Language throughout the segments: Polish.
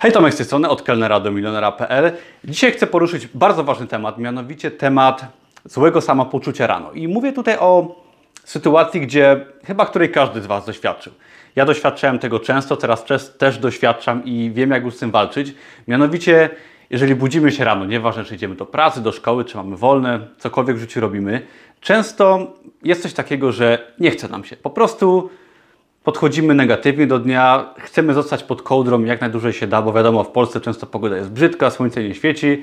Hej, Tomek z tej strony, od kelnera do milionera.pl. Dzisiaj chcę poruszyć bardzo ważny temat, mianowicie temat złego samopoczucia rano. I mówię tutaj o sytuacji, gdzie chyba której każdy z Was doświadczył. Ja doświadczałem tego często, teraz też doświadczam i wiem, jak już z tym walczyć. Mianowicie, jeżeli budzimy się rano, nieważne czy idziemy do pracy, do szkoły, czy mamy wolne, cokolwiek w życiu robimy, często jest coś takiego, że nie chce nam się. Po prostu podchodzimy negatywnie do dnia, chcemy zostać pod kołdrą jak najdłużej się da, bo wiadomo, w Polsce często pogoda jest brzydka, słońce nie świeci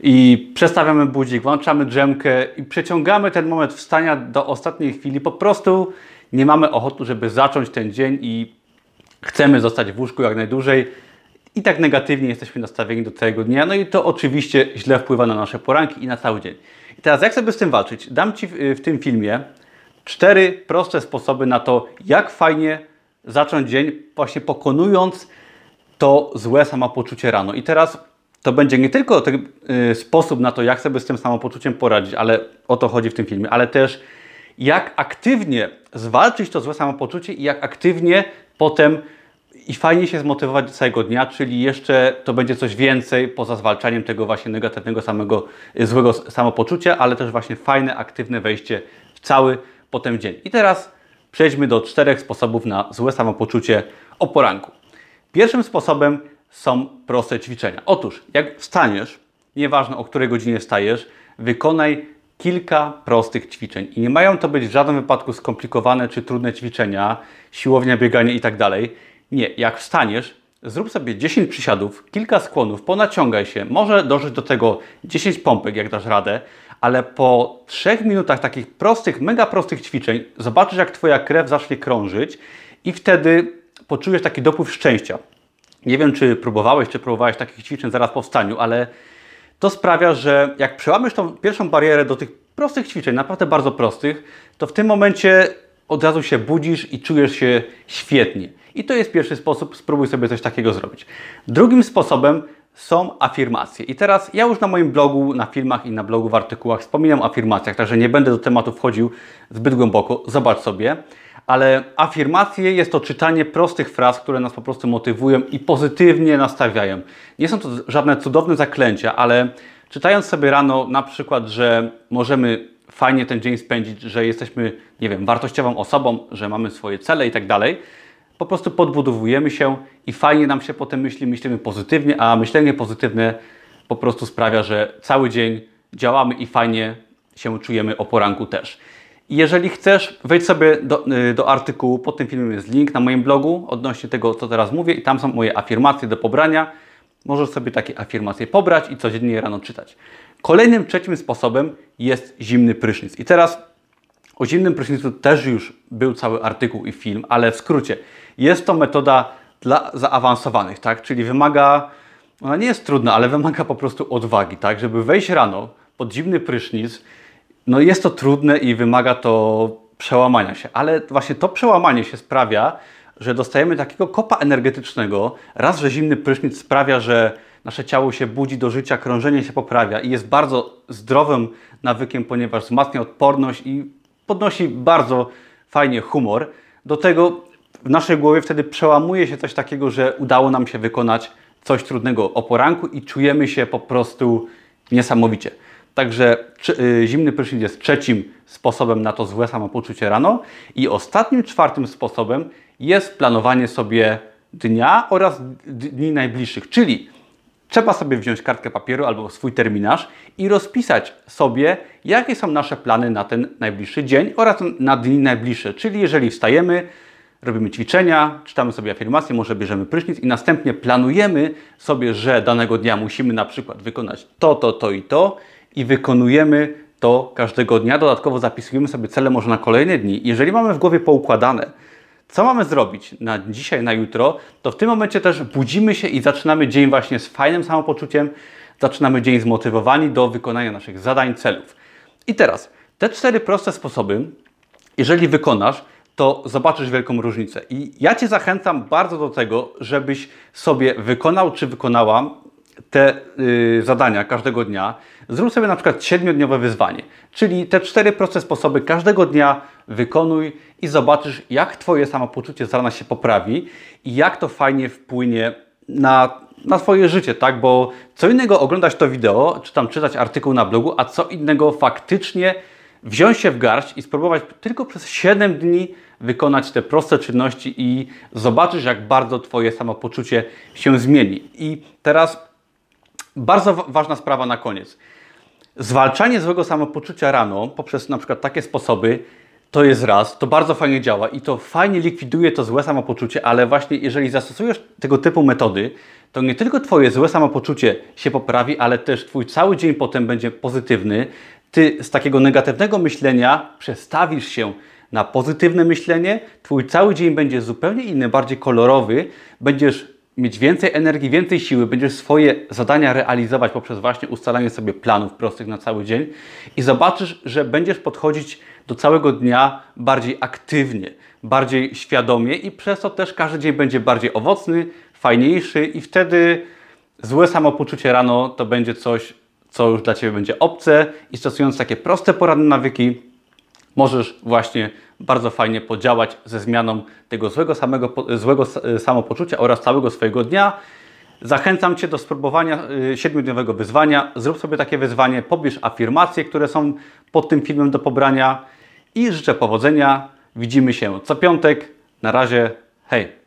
i przestawiamy budzik, włączamy drzemkę i przeciągamy ten moment wstania do ostatniej chwili. Po prostu nie mamy ochoty, żeby zacząć ten dzień i chcemy zostać w łóżku jak najdłużej i tak negatywnie jesteśmy nastawieni do całego dnia. No i to oczywiście źle wpływa na nasze poranki i na cały dzień. I teraz jak sobie z tym walczyć? Dam Ci w, w tym filmie cztery proste sposoby na to, jak fajnie zacząć dzień, właśnie pokonując to złe samopoczucie rano. I teraz to będzie nie tylko ten y, sposób na to, jak sobie z tym samopoczuciem poradzić, ale o to chodzi w tym filmie, ale też jak aktywnie zwalczyć to złe samopoczucie i jak aktywnie potem i fajnie się zmotywować do całego dnia, czyli jeszcze to będzie coś więcej poza zwalczaniem tego właśnie negatywnego samego y, złego samopoczucia, ale też właśnie fajne, aktywne wejście w cały potem dzień. I teraz przejdźmy do czterech sposobów na złe samopoczucie o poranku. Pierwszym sposobem są proste ćwiczenia. Otóż, jak wstaniesz, nieważne o której godzinie wstajesz, wykonaj kilka prostych ćwiczeń. I nie mają to być w żadnym wypadku skomplikowane czy trudne ćwiczenia, siłownia, bieganie i tak. Nie, jak wstaniesz, zrób sobie 10 przysiadów, kilka skłonów, ponaciągaj się, może dążyć do tego 10 pompek, jak dasz radę, ale po 3 minutach takich prostych, mega prostych ćwiczeń zobaczysz, jak Twoja krew zacznie krążyć i wtedy poczujesz taki dopływ szczęścia. Nie wiem, czy próbowałeś, czy próbowałeś takich ćwiczeń zaraz po wstaniu, ale to sprawia, że jak przełamiesz tą pierwszą barierę do tych prostych ćwiczeń, naprawdę bardzo prostych, to w tym momencie od razu się budzisz i czujesz się świetnie. I to jest pierwszy sposób, spróbuj sobie coś takiego zrobić. Drugim sposobem są afirmacje. I teraz ja już na moim blogu, na filmach i na blogu w artykułach wspominam o afirmacjach, także nie będę do tematu wchodził zbyt głęboko. Zobacz sobie. Ale afirmacje jest to czytanie prostych fraz, które nas po prostu motywują i pozytywnie nastawiają. Nie są to żadne cudowne zaklęcia, ale czytając sobie rano na przykład, że możemy fajnie ten dzień spędzić, że jesteśmy, nie wiem, wartościową osobą, że mamy swoje cele i tak dalej, po prostu podbudowujemy się i fajnie nam się potem myśli, myślimy pozytywnie, a myślenie pozytywne po prostu sprawia, że cały dzień działamy i fajnie się czujemy o poranku też. Jeżeli chcesz, wejdź sobie do, y, do artykułu, pod tym filmem jest link na moim blogu odnośnie tego, co teraz mówię i tam są moje afirmacje do pobrania. Możesz sobie takie afirmacje pobrać i codziennie rano czytać. Kolejnym, trzecim sposobem jest zimny prysznic. I teraz o zimnym prysznicu też już był cały artykuł i film, ale w skrócie, jest to metoda dla zaawansowanych, tak? Czyli wymaga, ona nie jest trudna, ale wymaga po prostu odwagi, tak? Żeby wejść rano pod zimny prysznic, no jest to trudne i wymaga to przełamania się, ale właśnie to przełamanie się sprawia, że dostajemy takiego kopa energetycznego. Raz, że zimny prysznic sprawia, że nasze ciało się budzi do życia, krążenie się poprawia i jest bardzo zdrowym nawykiem, ponieważ wzmacnia odporność i podnosi bardzo fajnie humor. Do tego w naszej głowie wtedy przełamuje się coś takiego, że udało nam się wykonać coś trudnego o poranku i czujemy się po prostu niesamowicie. Także y, zimny prysznic jest trzecim sposobem na to złe samopoczucie rano. I ostatnim, czwartym sposobem jest planowanie sobie dnia oraz dni najbliższych. Czyli trzeba sobie wziąć kartkę papieru albo swój terminarz i rozpisać sobie, jakie są nasze plany na ten najbliższy dzień oraz na dni najbliższe. Czyli jeżeli wstajemy, robimy ćwiczenia, czytamy sobie afirmacje, może bierzemy prysznic i następnie planujemy sobie, że danego dnia musimy na przykład wykonać to, to, to i to i wykonujemy to każdego dnia. Dodatkowo zapisujemy sobie cele może na kolejne dni. Jeżeli mamy w głowie poukładane, co mamy zrobić na dzisiaj, na jutro, to w tym momencie też budzimy się i zaczynamy dzień właśnie z fajnym samopoczuciem, zaczynamy dzień zmotywowani do wykonania naszych zadań, celów. I teraz te cztery proste sposoby, jeżeli wykonasz, to zobaczysz wielką różnicę. I ja Cię zachęcam bardzo do tego, żebyś sobie wykonał czy wykonała te y, zadania każdego dnia, zrób sobie na przykład siedmiodniowe wyzwanie. Czyli te cztery proste sposoby każdego dnia wykonuj i zobaczysz, jak Twoje samopoczucie z rana się poprawi i jak to fajnie wpłynie na na swoje życie, tak? Bo co innego oglądać to wideo, czy tam czytać artykuł na blogu, a co innego faktycznie wziąć się w garść i spróbować tylko przez 7 dni wykonać te proste czynności i zobaczysz, jak bardzo Twoje samopoczucie się zmieni. I teraz bardzo ważna sprawa na koniec. Zwalczanie złego samopoczucia rano poprzez na przykład takie sposoby to jest raz, to bardzo fajnie działa i to fajnie likwiduje to złe samopoczucie, ale właśnie jeżeli zastosujesz tego typu metody, to nie tylko Twoje złe samopoczucie się poprawi, ale też Twój cały dzień potem będzie pozytywny. Ty z takiego negatywnego myślenia przestawisz się na pozytywne myślenie, Twój cały dzień będzie zupełnie inny, bardziej kolorowy, będziesz mieć więcej energii, więcej siły, będziesz swoje zadania realizować poprzez właśnie ustalanie sobie planów prostych na cały dzień i zobaczysz, że będziesz podchodzić do całego dnia bardziej aktywnie, bardziej świadomie i przez to też każdy dzień będzie bardziej owocny, fajniejszy i wtedy złe samopoczucie rano to będzie coś, co już dla Ciebie będzie obce i stosując takie proste poradne nawyki, możesz właśnie bardzo fajnie podziałać ze zmianą tego złego, samego, złego samopoczucia oraz całego swojego dnia. Zachęcam Cię do spróbowania y, siedmiodniowego wyzwania. Zrób sobie takie wyzwanie, pobierz afirmacje, które są pod tym filmem do pobrania i życzę powodzenia. Widzimy się co piątek. Na razie, hej!